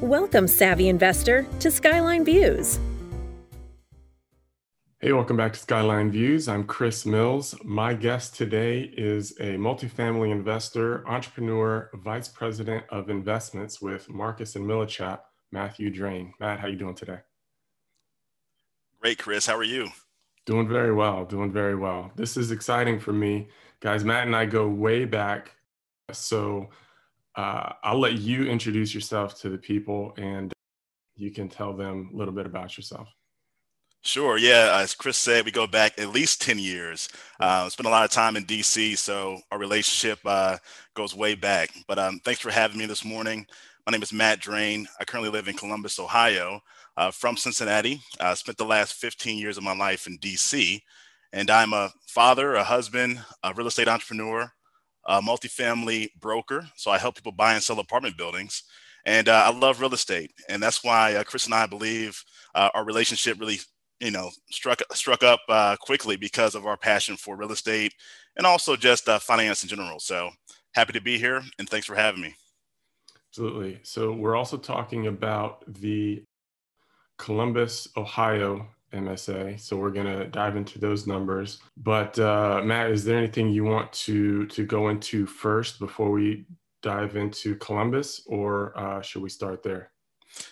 Welcome, savvy investor, to Skyline Views. Hey, welcome back to Skyline Views. I'm Chris Mills. My guest today is a multifamily investor, entrepreneur, vice president of investments with Marcus and Millichap, Matthew Drane. Matt, how are you doing today? Great, Chris. How are you? Doing very well. Doing very well. This is exciting for me, guys. Matt and I go way back, so uh, I'll let you introduce yourself to the people and you can tell them a little bit about yourself. Sure. Yeah. As Chris said, we go back at least 10 years. Uh, spent a lot of time in DC, so our relationship uh, goes way back. But um, thanks for having me this morning. My name is Matt Drane. I currently live in Columbus, Ohio, uh, from Cincinnati. I spent the last 15 years of my life in DC. And I'm a father, a husband, a real estate entrepreneur, a multifamily broker. So I help people buy and sell apartment buildings. And uh, I love real estate. And that's why uh, Chris and I believe uh, our relationship really, you know, struck struck up uh, quickly because of our passion for real estate and also just uh, finance in general. So happy to be here and thanks for having me. Absolutely. So we're also talking about the Columbus, Ohio MSA. So we're going to dive into those numbers. But uh, Matt, is there anything you want to to go into first before we dive into Columbus, or uh, should we start there?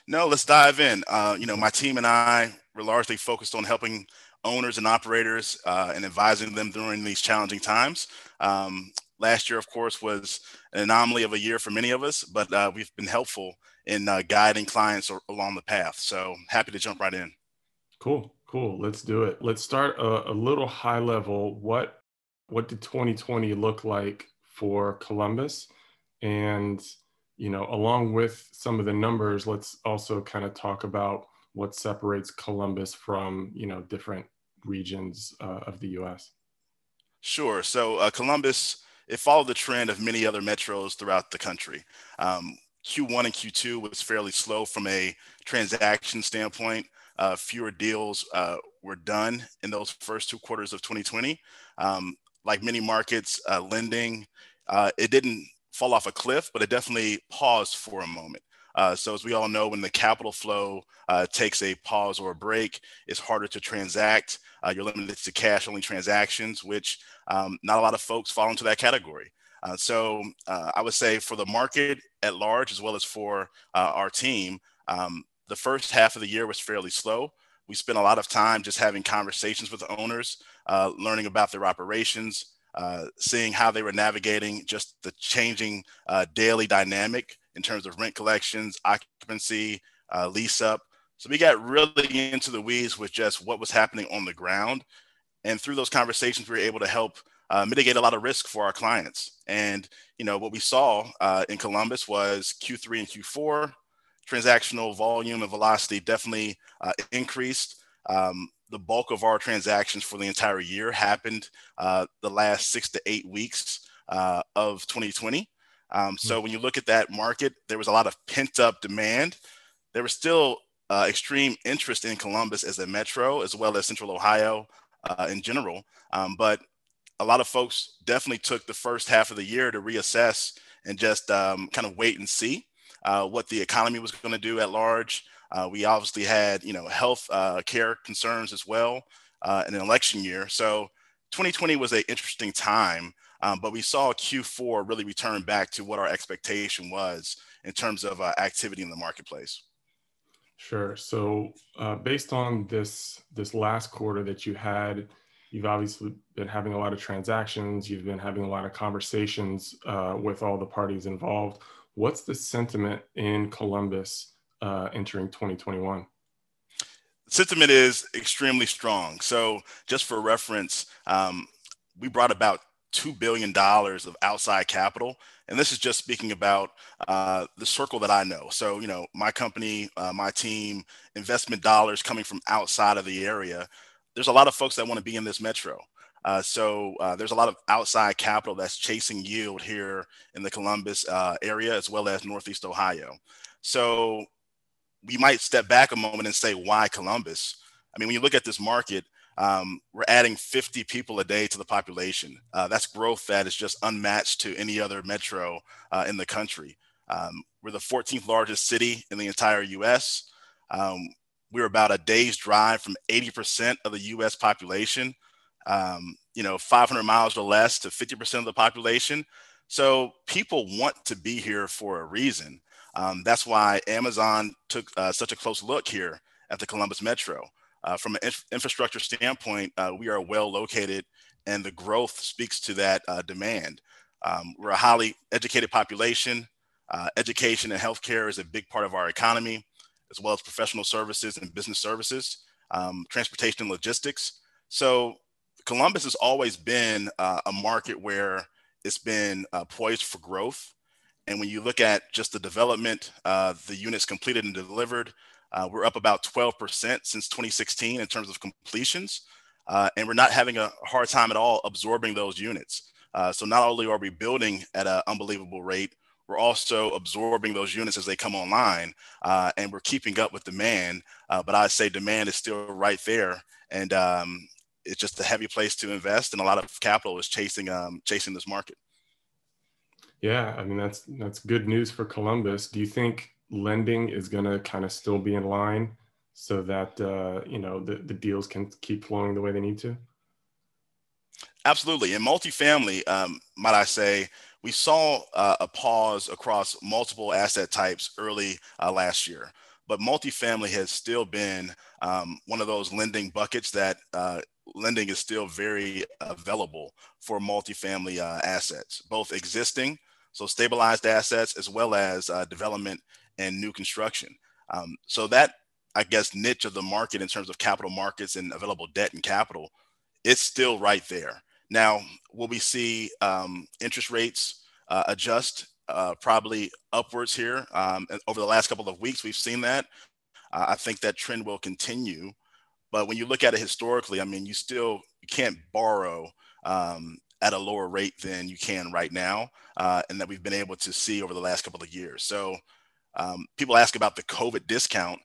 No, let's dive in. Uh, you know, my team and I were largely focused on helping owners and operators uh, and advising them during these challenging times. Um, last year, of course, was an anomaly of a year for many of us, but uh, we've been helpful in uh, guiding clients along the path. So happy to jump right in. Cool, cool. Let's do it. Let's start a, a little high level. What what did 2020 look like for Columbus? And you know, along with some of the numbers, let's also kind of talk about what separates Columbus from you know different regions uh, of the U.S. Sure. So uh, Columbus, it followed the trend of many other metros throughout the country. Um, Q1 and Q2 was fairly slow from a transaction standpoint uh, fewer deals uh, were done in those first two quarters of 2020. Um, like many markets, uh, lending, uh, it didn't fall off a cliff, but it definitely paused for a moment. Uh, so as we all know, when the capital flow uh, takes a pause or a break, it's harder to transact. you're limited to cash only transactions, which um, not a lot of folks fall into that category. Uh, so uh, I would say for the market at large, as well as for uh, our team, um, the first half of the year was fairly slow. We spent a lot of time just having conversations with owners, uh, learning about their operations, uh, seeing how they were navigating just the changing uh, daily dynamic in terms of rent collections, occupancy, uh, lease up. So we got really into the weeds with just what was happening on the ground. And through those conversations, we were able to help uh, mitigate a lot of risk for our clients. And you know what we saw uh, in Columbus was Q3 and Q4 transactional volume and velocity definitely uh, increased. Um, the bulk of our transactions for the entire year happened uh, the last six to eight weeks uh, of 2020. Um, so hmm. when you look at that market, there was a lot of pent up demand. There was still uh, extreme interest in Columbus as a metro, as well as Central Ohio uh, in general. Um, but a lot of folks definitely took the first half of the year to reassess and just um, kind of wait and see uh, what the economy was going to do at large. Uh, we obviously had, you know, health uh, care concerns as well uh, in an election year. So 2020 was an interesting time, um, but we saw Q4 really return back to what our expectation was in terms of uh, activity in the marketplace. Sure. So based on this this last quarter that you had, you've obviously been having a lot of transactions. You've been having a lot of conversations with all the parties involved What's the sentiment in Columbus uh, entering 2021? Sentiment is extremely strong. So, just for reference, um, we brought about $2 billion of outside capital. And this is just speaking about uh, the circle that I know. So, you know, my company, uh, my team, investment dollars coming from outside of the area. There's a lot of folks that want to be in this metro. Uh, so uh, there's a lot of outside capital that's chasing yield here in the Columbus uh, area as well as Northeast Ohio. So we might step back a moment and say, why Columbus? I mean, when you look at this market, um, we're adding 50 people a day to the population. Uh, that's growth that is just unmatched to any other metro uh, in the country. Um, we're the 14th largest city in the entire US. Um, we're about a day's drive from 80% of the US population, um, you know, 500 miles or less to 50% of the population. So people want to be here for a reason. Um, that's why Amazon took uh, such a close look here at the Columbus Metro. Uh, from an inf- infrastructure standpoint, uh, we are well located, and the growth speaks to that uh, demand. Um, we're a highly educated population. Uh, education and healthcare is a big part of our economy, as well as professional services and business services, um, transportation and logistics. So, Columbus has always been uh, a market where it's been poised for growth. And when you look at just the development, the units completed and delivered, uh, we're up about 12% since 2016 in terms of completions. Uh, and we're not having a hard time at all absorbing those units. Uh, so not only are we building at an unbelievable rate, we're also absorbing those units as they come online uh, and we're keeping up with demand. Uh, but I'd say demand is still right there. And um, it's just a heavy place to invest and a lot of capital is chasing um, chasing this market. Yeah, I mean that's that's good news for Columbus. Do you think lending is going to kind of still be in line so that uh, you know the, the deals can keep flowing the way they need to absolutely in multifamily um, might i say we saw uh, a pause across multiple asset types early uh, last year but multifamily has still been um, one of those lending buckets that uh, lending is still very available for multifamily uh, assets both existing so stabilized assets as well as uh, development and new construction. Um, so that I guess niche of the market in terms of capital markets and available debt and capital, it's still right there. Now, will we see um, interest rates uh, adjust uh, probably upwards here? Um, over the last couple of weeks, we've seen that. Uh, I think that trend will continue. But when you look at it historically, I mean, you still you can't borrow um, at a lower rate than you can right now, uh, and that we've been able to see over the last couple of years. So um, people ask about the COVID discount.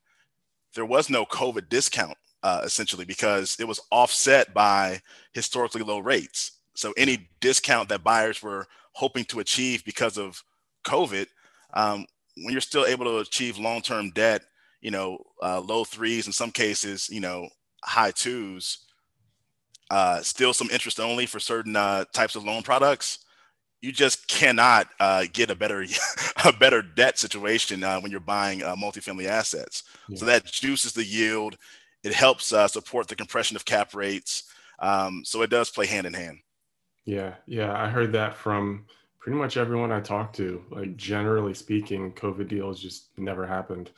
There was no COVID discount uh, essentially because it was offset by historically low rates. So any discount that buyers were hoping to achieve because of COVID, um, when you're still able to achieve long-term debt, you know, uh, low threes in some cases, you know, high twos, uh, still some interest only for certain uh, types of loan products you just cannot uh, get a better a better debt situation uh, when you're buying uh, multifamily assets. Yeah. So that juices the yield. It helps uh, support the compression of cap rates. Um, so it does play hand in hand. Yeah, yeah, I heard that from pretty much everyone I talked to. Like generally speaking, COVID deals just never happened.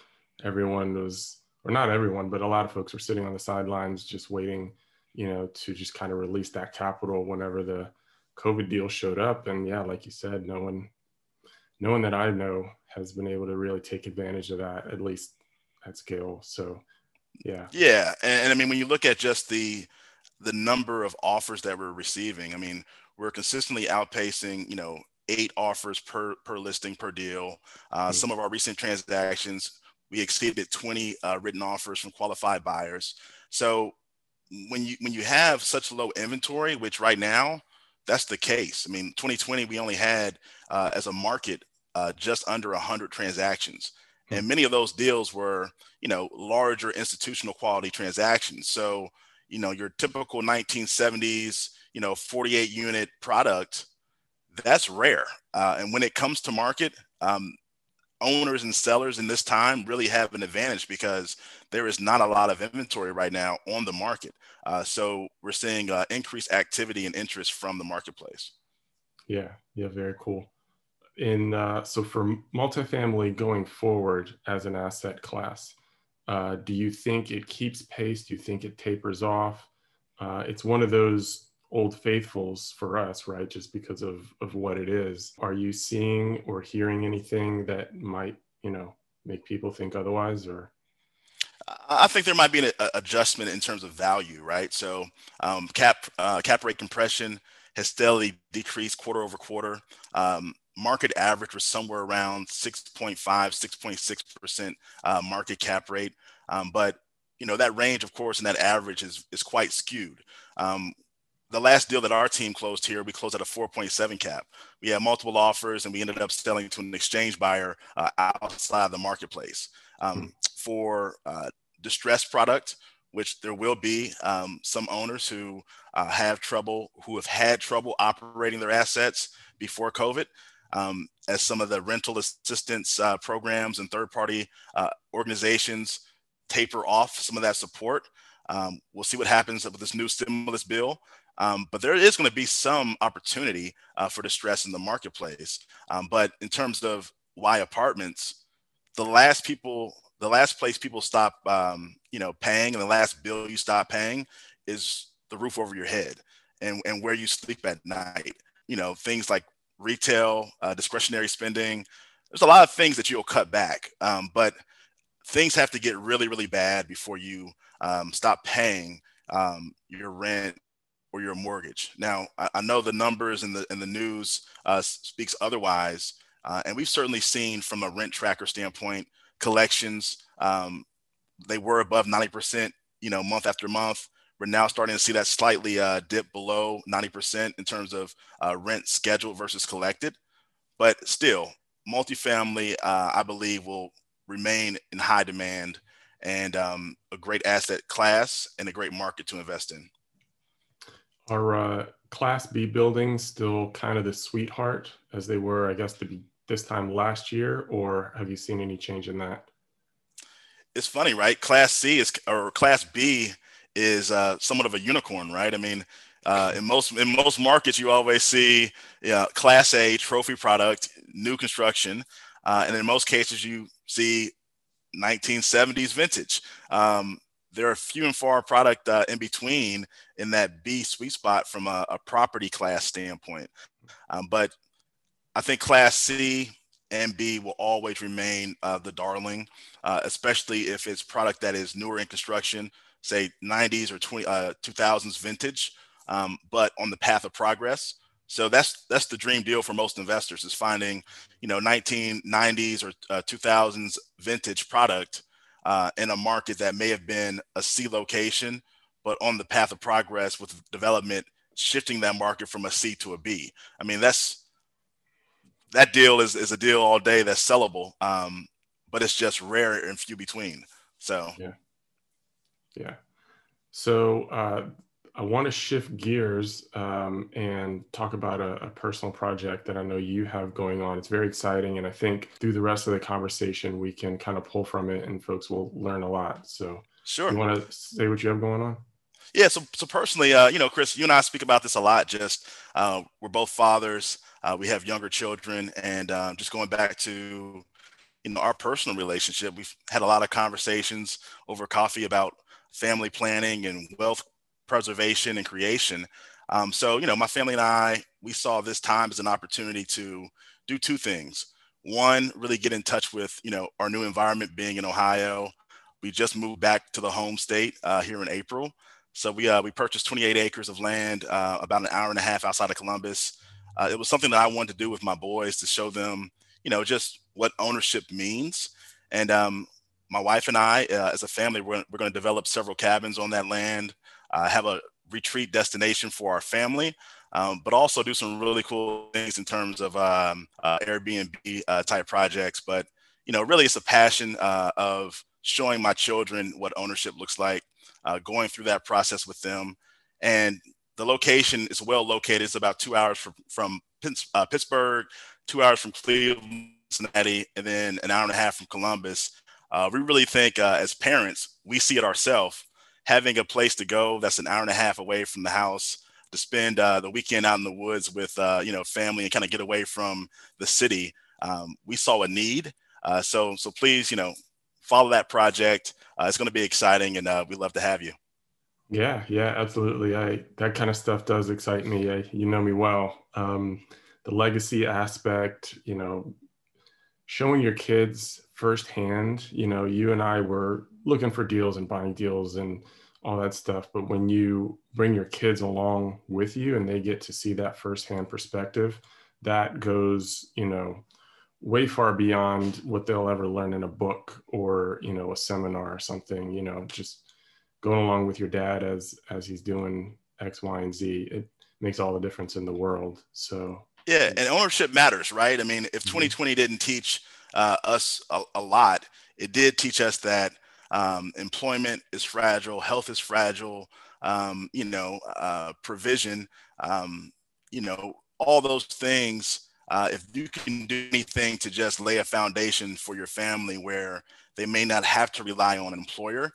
Everyone was, or not everyone, but a lot of folks were sitting on the sidelines just waiting, you know, to just kind of release that capital whenever the COVID deal showed up. And yeah, like you said, no one, no one that I know has been able to really take advantage of that, at least at scale. So yeah. Yeah. And, and I mean, when you look at just the, the number of offers that we're receiving, I mean, we're consistently outpacing, you know, eight offers per, per listing per deal. Uh, mm-hmm. Some of our recent transactions, we exceeded 20 uh, written offers from qualified buyers. So when you when you have such low inventory, which right now that's the case. I mean, 2020, we only had uh, as a market uh, just under 100 transactions. And many of those deals were, you know, larger institutional quality transactions. So, you know, your typical 1970s, you know, 48 unit product, that's rare. Uh, and when it comes to market, um, owners and sellers in this time really have an advantage because there is not a lot of inventory right now on the market. Uh, so we're seeing uh, increased activity and interest from the marketplace. Yeah, yeah, very cool. In uh, so for multifamily going forward as an asset class, uh, do you think it keeps pace? Do you think it tapers off? Uh, it's one of those old faithfuls for us, right? Just because of of what it is. Are you seeing or hearing anything that might, you know, make people think otherwise, or? I think there might be an adjustment in terms of value, right? So um, cap uh, cap rate compression has steadily decreased quarter over quarter. Um, market average was somewhere around 6.5, 6.6 percent uh, market cap rate, um, but you know that range, of course, and that average is is quite skewed. Um, the last deal that our team closed here, we closed at a 4.7 cap. We had multiple offers, and we ended up selling to an exchange buyer uh, outside the marketplace. Um, mm-hmm. For uh, distressed product, which there will be um, some owners who uh, have trouble, who have had trouble operating their assets before COVID, um, as some of the rental assistance uh, programs and third-party uh, organizations taper off some of that support. Um, we'll see what happens with this new stimulus bill. Um, but there is going to be some opportunity uh, for distress in the marketplace. Um, but in terms of why apartments, the last people, the last place people stop, um, you know, paying, and the last bill you stop paying is the roof over your head and, and where you sleep at night. You know, things like retail, uh, discretionary spending. There's a lot of things that you'll cut back, um, but things have to get really, really bad before you um, stop paying um, your rent or your mortgage. Now, I, I know the numbers in the in the news uh, speaks otherwise, uh, and we've certainly seen from a rent tracker standpoint, collections um, they were above 90%, you know, month after month. We're now starting to see that slightly uh, dip below 90% in terms of uh, rent scheduled versus collected, but still, multifamily, uh, I believe, will remain in high demand and um, a great asset class and a great market to invest in. Are uh, Class B buildings still kind of the sweetheart as they were, I guess, the, this time last year, or have you seen any change in that? It's funny, right? Class C is or Class B is uh, somewhat of a unicorn, right? I mean, uh, in most in most markets, you always see Class A trophy product, new construction, uh, and in most cases, you see 1970s vintage. Um, there are few and far product uh, in between in that B sweet spot from a, a property class standpoint. Um, but I think Class C and B will always remain uh, the darling, uh, especially if it's product that is newer in construction, say 90s or 20, 2000s uh, vintage, um, but on the path of progress. So that's that's the dream deal for most investors is finding, you know, 1990s or 2000s uh, vintage product uh, in a market that may have been a C location, but on the path of progress with development, shifting that market from a C to a B. I mean, that's that deal is, is a deal all day that's sellable, um, but it's just rare and few between. So, yeah. Yeah. So, uh, I want to shift gears um, and talk about a, a, personal project that I know you have going on. It's very exciting. And I think through the rest of the conversation, we can kind of pull from it and folks will learn a lot. So, sure. You want to say what you have going on? Yeah. So, so personally, uh, you know, Chris, you and I speak about this a lot. Just uh, we're both fathers, uh, we have younger children, and uh, just going back to, you know, our personal relationship, we've had a lot of conversations over coffee about family planning and wealth preservation and creation. Um, so, you know, my family and I, we saw this time as an opportunity to do two things. One, really get in touch with, you know, our new environment being in Ohio. We just moved back to the home state uh, here in April. So we, uh, we purchased 28 acres of land uh, about an hour and a half outside of Columbus. Uh, it was something that I wanted to do with my boys to show them, you know, just what ownership means. And um, my wife and I, uh, as a family, we're, we're going to develop several cabins on that land uh, have a retreat destination for our family, um, but also do some really cool things in terms of um, uh, Airbnb uh, type projects. But you know, really, it's a passion uh, of showing my children what ownership looks like, uh, going through that process with them, and the location is well located. It's about two hours from, from Pittsburgh, two hours from Cleveland, Cincinnati, and then an hour and a half from Columbus. We really think as parents, we see it ourselves having a place to go that's an hour and a half away from the house to spend uh, the weekend out in the woods with uh, you know family and kind of get away from the city. Um, we saw a need, uh, so so please you know follow that project. Uh, it's going to be exciting, and uh, we love to have you. Yeah, yeah, absolutely. I that kind of stuff does excite me. I, you know me well. Um, the legacy aspect, you know, showing your kids firsthand. You know, you and I were looking for deals and buying deals and all that stuff. But when you bring your kids along with you and they get to see that firsthand perspective, that goes, you know, way far beyond what they'll ever learn in a book or, you know, a seminar or something, you know, just going along with your dad as as he's doing X, Y, and Z, it makes all the difference in the world. So yeah, and ownership matters, right? I mean, if 2020 mm-hmm. didn't teach uh, us a, a, lot, it did teach us that um, employment is fragile, health is fragile, um, you know, uh, provision, um, you know, all those things. Uh, if you can do anything to just lay a foundation for your family where they may not have to rely on an employer,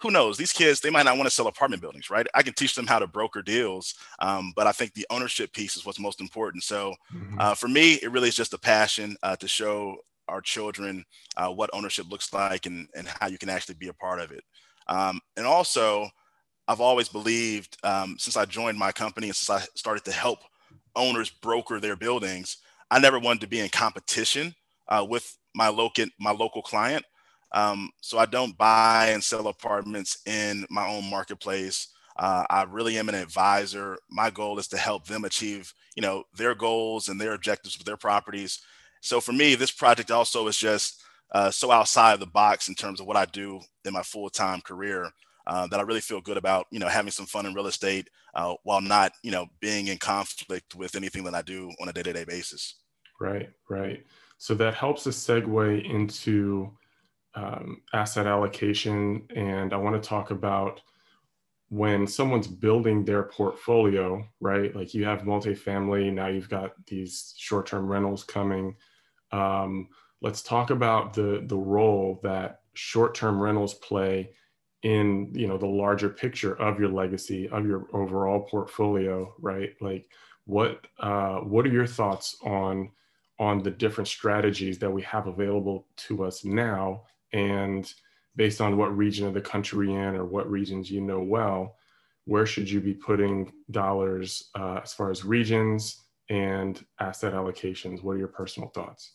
who knows? These kids, they might not want to sell apartment buildings, right? I can teach them how to broker deals, um, but I think the ownership piece is what's most important. So mm-hmm. uh, for me, it really is just a passion uh, to show our children uh, what ownership looks like and, and how you can actually be a part of it. Um, and also, I've always believed um, since I joined my company and since I started to help owners broker their buildings, I never wanted to be in competition uh, with my local my local client. Um, so I don't buy and sell apartments in my own marketplace. Uh, I really am an advisor. My goal is to help them achieve, you know, their goals and their objectives with their properties. So for me, this project also is just uh, so outside of the box in terms of what I do in my full time career uh, that I really feel good about, you know, having some fun in real estate uh, while not, you know, being in conflict with anything that I do on a day to day basis. Right, right. So that helps us segue into um, asset allocation. And I want to talk about when someone's building their portfolio, right? Like you have multifamily, now you've got these short term rentals coming. Um, let's talk about the, the role that short term rentals play in you know the larger picture of your legacy of your overall portfolio right? Like what uh, what are your thoughts on on the different strategies that we have available to us now? And based on what region of the country in or what regions you know well where should you be putting dollars uh, as far as regions and asset allocations? What are your personal thoughts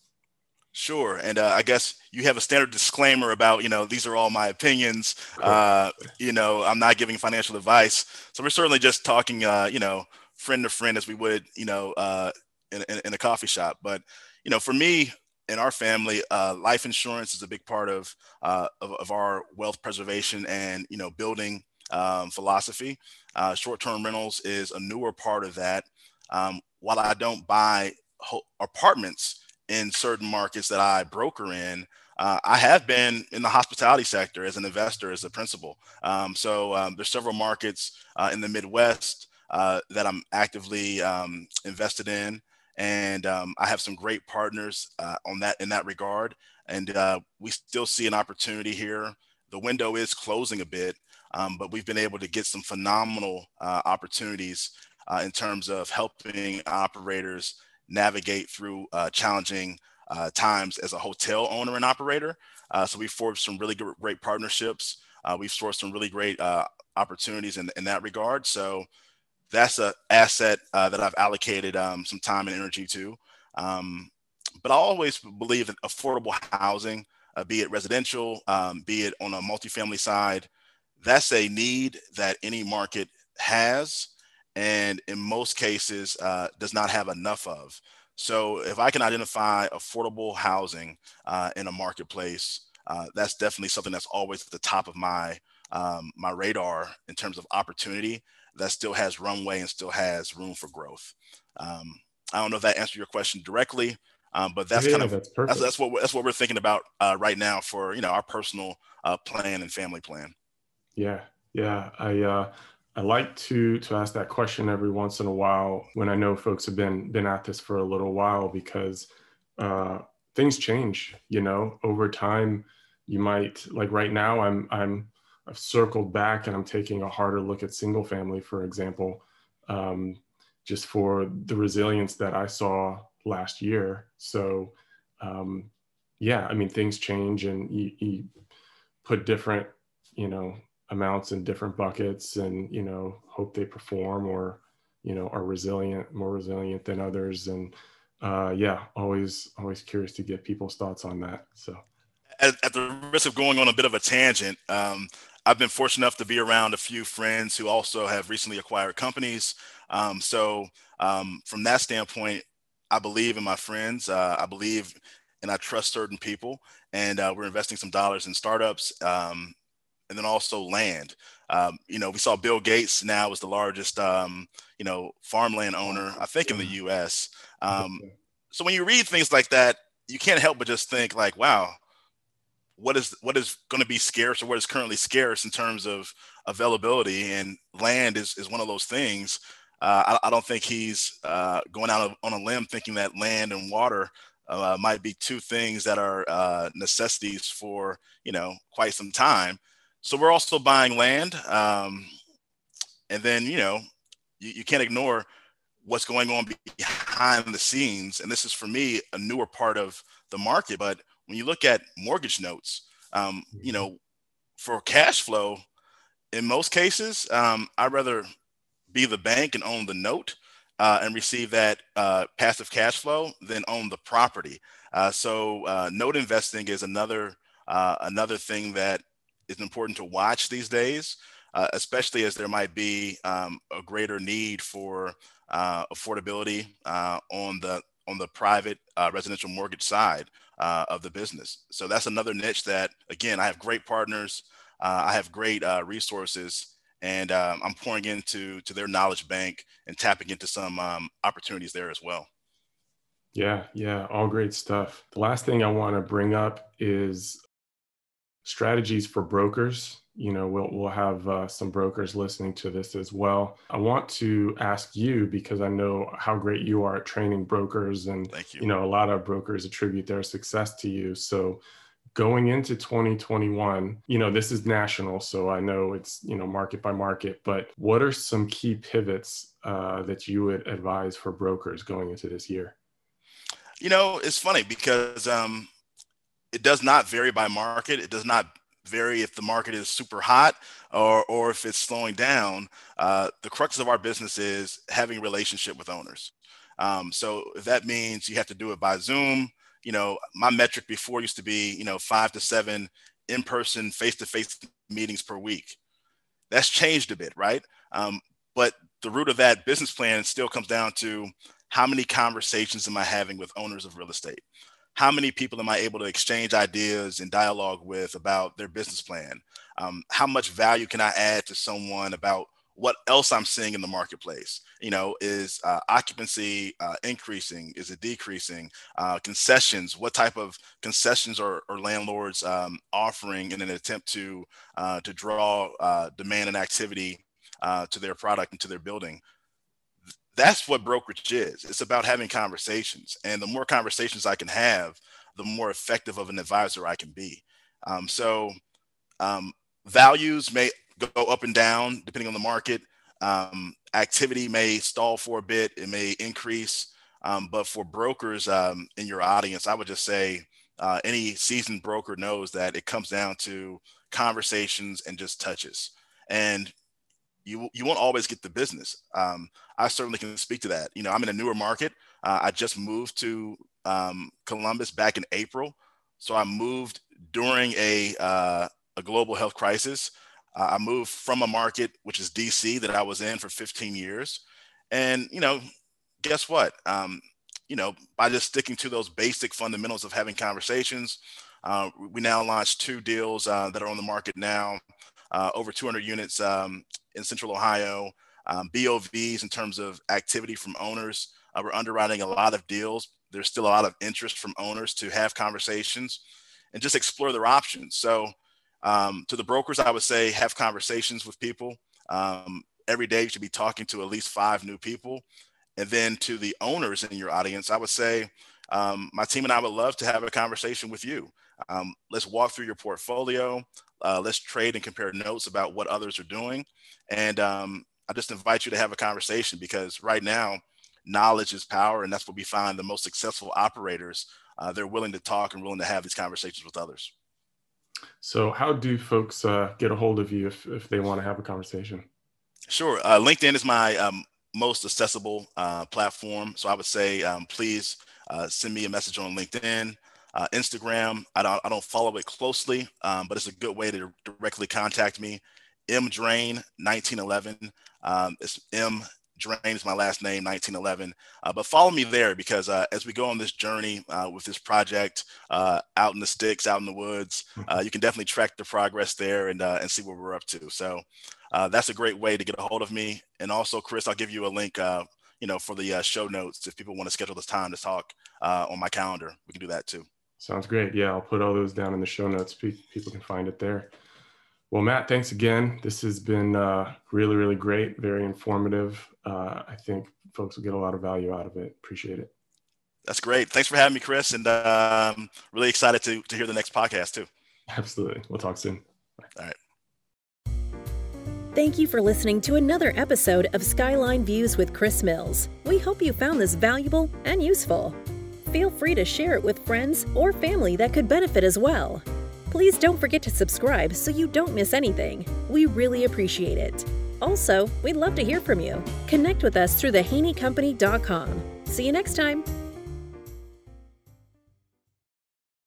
Sure, and uh, I guess you have a standard disclaimer about you know these are all my opinions. Uh, you know, I'm not giving financial advice, so we're certainly just talking, uh, you know, friend to friend as we would, you know, uh, in, in, in, a coffee shop. But you know, for me and our family, uh, life insurance is a big part of, uh, of, of our wealth preservation and you know building um, philosophy. short-term rentals is a newer part of that. Um, while I don't buy ho- apartments in certain markets that I broker in, uh, I have been in the hospitality sector as an investor, as a principal. Um, so um, there's several markets uh, in the Midwest uh, that I'm actively um, invested in, and um, I have some great partners uh, on that in that regard. And uh, we still see an opportunity here. The window is closing a bit, um, but we've been able to get some phenomenal uh, opportunities in terms of helping operators navigate through uh, challenging uh, times as a hotel owner and operator. Uh, so we've forged some really great partnerships. Uh, we've sourced some really great uh, opportunities in, in that regard. So that's an asset that I've allocated um, some time and energy to. Um, but I always believe that affordable housing, be it residential, um, be it on a multifamily side, that's a need that any market has and in most cases uh, does not have enough of. So if I can identify affordable housing uh, in a marketplace, uh, that's definitely something that's always at the top of my um, my radar in terms of opportunity that still has runway and still has room for growth. Um, I don't know if that answered your question directly, um, but that's yeah, kind of that's, that's, that's, what that's what we're thinking about uh, right now for you know our personal uh, plan and family plan. Yeah, yeah, I uh, I like to to ask that question every once in a while when I know folks have been been at this for a little while because uh, things change. You know, over time, you might like right now. I'm I'm I've circled back and I'm taking a harder look at single family, for example, um, just for the resilience that I saw last year. So, um, yeah, I mean, things change and you, you put different, you know, amounts in different buckets and you know hope they perform or you know are resilient more resilient than others. And uh, yeah always always curious to get people's thoughts on that. So. At, at the risk of going on a bit of a tangent um, i've been fortunate enough to be around a few friends who also have recently acquired companies. Um, so um, from that standpoint i believe in my friends. Uh, i believe and i trust certain people and uh, we're investing some dollars in startups. Um, and then also land. Um, you know, we saw Bill Gates now is the largest, um, you know, farmland owner, I think, in the U.S. Um, so when you read things like that, you can't help but just think like, wow, what is what is going to be scarce or what is currently scarce in terms of availability, and land is is one of those things. Uh, I, I, don't think he's uh, going out on a limb thinking that land and water uh, might be two things that are uh, necessities for you know quite some time. So we're also buying land, um, and then you know you, you can't ignore what's going on behind the scenes. And this is for me a newer part of the market. But when you look at mortgage notes, um, you mm-hmm. know, for cash flow, in most cases, um, I'd rather be the bank and own the note uh, and receive that uh, passive cash flow than own the property. Uh, so uh, note investing is another uh, another thing that is important to watch these days, uh, especially as there might be um, a greater need for uh, affordability uh, on the on the private uh, residential mortgage side uh, of the business. So that's another niche that, again, I have great partners, I have great resources, and um, I'm pouring into to their knowledge bank and tapping into some um, opportunities there as well. Yeah, yeah, all great stuff. The last thing I want to bring up is strategies for brokers. You know, we'll, we'll have uh, some brokers listening to this as well. I want to ask you because I know how great you are at training brokers, and Thank you. you know a lot of brokers attribute their success to you. So, going into 2021, you know this is national, so I know it's you know market by market. But what are some key pivots uh, that you would advise for brokers going into this year? You know, it's funny because um, it does not vary by market. It does not vary if the market is super hot or, or if it's slowing down. Uh, the crux of our business is having relationship with owners. Um, so if that means you have to do it by Zoom, you know, my metric before used to be, you know, five to seven in-person face-to-face meetings per week. That's changed a bit, right? Um, but the root of that business plan still comes down to how many conversations am I having with owners of real estate? How many people am I able to exchange ideas and dialogue with about their business plan? Um, how much value can I add to someone about what else I'm seeing in the marketplace? You know, is uh, occupancy uh, increasing? Is it decreasing? Uh, concessions? What type of concessions are, are landlords um, offering in an attempt to uh, to draw uh, demand and activity uh, to their product and to their building? That's what brokerage is. It's about having conversations. And the more conversations I can have, the more effective of an advisor I can be. Um, so um, values may go up and down depending on the market. Um, activity may stall for a bit, it may increase. Um, but for brokers um, in your audience, I would just say uh, any seasoned broker knows that it comes down to conversations and just touches. And you you won't always get the business. Um, I certainly can speak to that. You know, I'm in a newer market. Uh, I just moved to um, Columbus back in April, so I moved during a uh, a global health crisis. Uh, I moved from a market which is DC that I was in for 15 years, and you know, guess what? Um, you know, by just sticking to those basic fundamentals of having conversations, uh, we now launched two deals uh, that are on the market now uh, over 200 units um, in Central Ohio. Um, BOVs in terms of activity from owners. Uh, we're underwriting a lot of deals. There's still a lot of interest from owners to have conversations and just explore their options. So, um, to the brokers, I would say have conversations with people. Um, every day, you should be talking to at least five new people. And then to the owners in your audience, I would say, um, my team and I would love to have a conversation with you. Um, let's walk through your portfolio. Uh, let's trade and compare notes about what others are doing. And um, I just invite you to have a conversation because right now, knowledge is power. And that's what we find the most successful operators. Uh, they're willing to talk and willing to have these conversations with others. So, how do folks uh, get a hold of you if, if they want to have a conversation? Sure. Uh, LinkedIn is my um, most accessible uh, platform. So, I would say um, please uh, send me a message on LinkedIn. Uh, Instagram, I don't, I don't follow it closely, um, but it's a good way to directly contact me. M Drane 1911. Um, it's M Drane is my last name, 1911. Uh, but follow me there because uh, as we go on this journey uh, with this project uh, out in the sticks, out in the woods, uh, mm-hmm. you can definitely track the progress there and, uh, and see what we're up to. So that's a great way to get a hold of me. And also, Chris, I'll give you a link, you know, for the show notes if people want to schedule this time to talk on my calendar. We can do that too. Sounds great. Yeah, I'll put all those down in the show notes. People can find it there. Well, Matt, thanks again. This has been uh, really, really great, very informative. Uh, I think folks will get a lot of value out of it. Appreciate it. That's great. Thanks for having me, Chris. And um, really excited to, to hear the next podcast, too. Absolutely. We'll talk soon. Bye. All right. Thank you for listening to another episode of Skyline Views with Chris Mills. We hope you found this valuable and useful. Feel free to share it with friends or family that could benefit as well. Please don't forget to subscribe so you don't miss anything. We really appreciate it. Also, we'd love to hear from you. Connect with us through thehaneycompany.com. See you next time.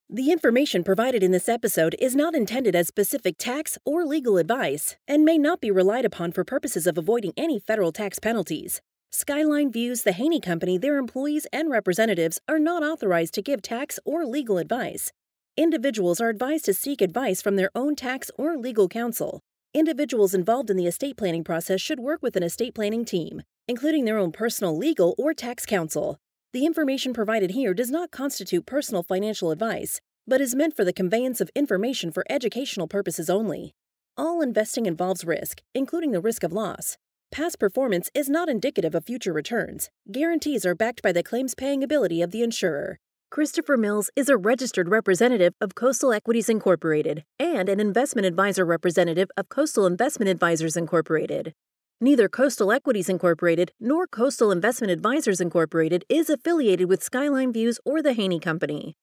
The information provided in this episode is not intended as specific tax or legal advice and may not be relied upon for purposes of avoiding any federal tax penalties. Skyline Views the Haney Company, their employees, and representatives are not authorized to give tax or legal advice. Individuals are advised to seek advice from their own tax or legal counsel. Individuals involved in the estate planning process should work with an estate planning team, including their own personal legal or tax counsel. The information provided here does not constitute personal financial advice, but is meant for the conveyance of information for educational purposes only. All investing involves risk, including the risk of loss. Past performance is not indicative of future returns. Guarantees are backed by the claims paying ability of the insurer. Christopher Mills is a registered representative of Coastal Equities Incorporated and an investment advisor representative of Coastal Investment Advisors Incorporated. Neither Coastal Equities Incorporated nor Coastal Investment Advisors Incorporated is affiliated with Skyline Views or the Haney Company.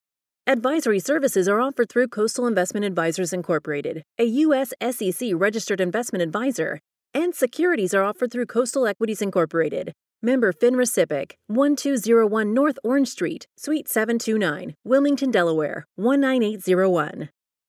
Advisory services are offered through Coastal Investment Advisors Incorporated, a U.S. SEC registered investment advisor, and securities are offered through Coastal Equities Incorporated, Member FINRA SIPC, 1201 North Orange Street, Suite 729, Wilmington, Delaware, 19801.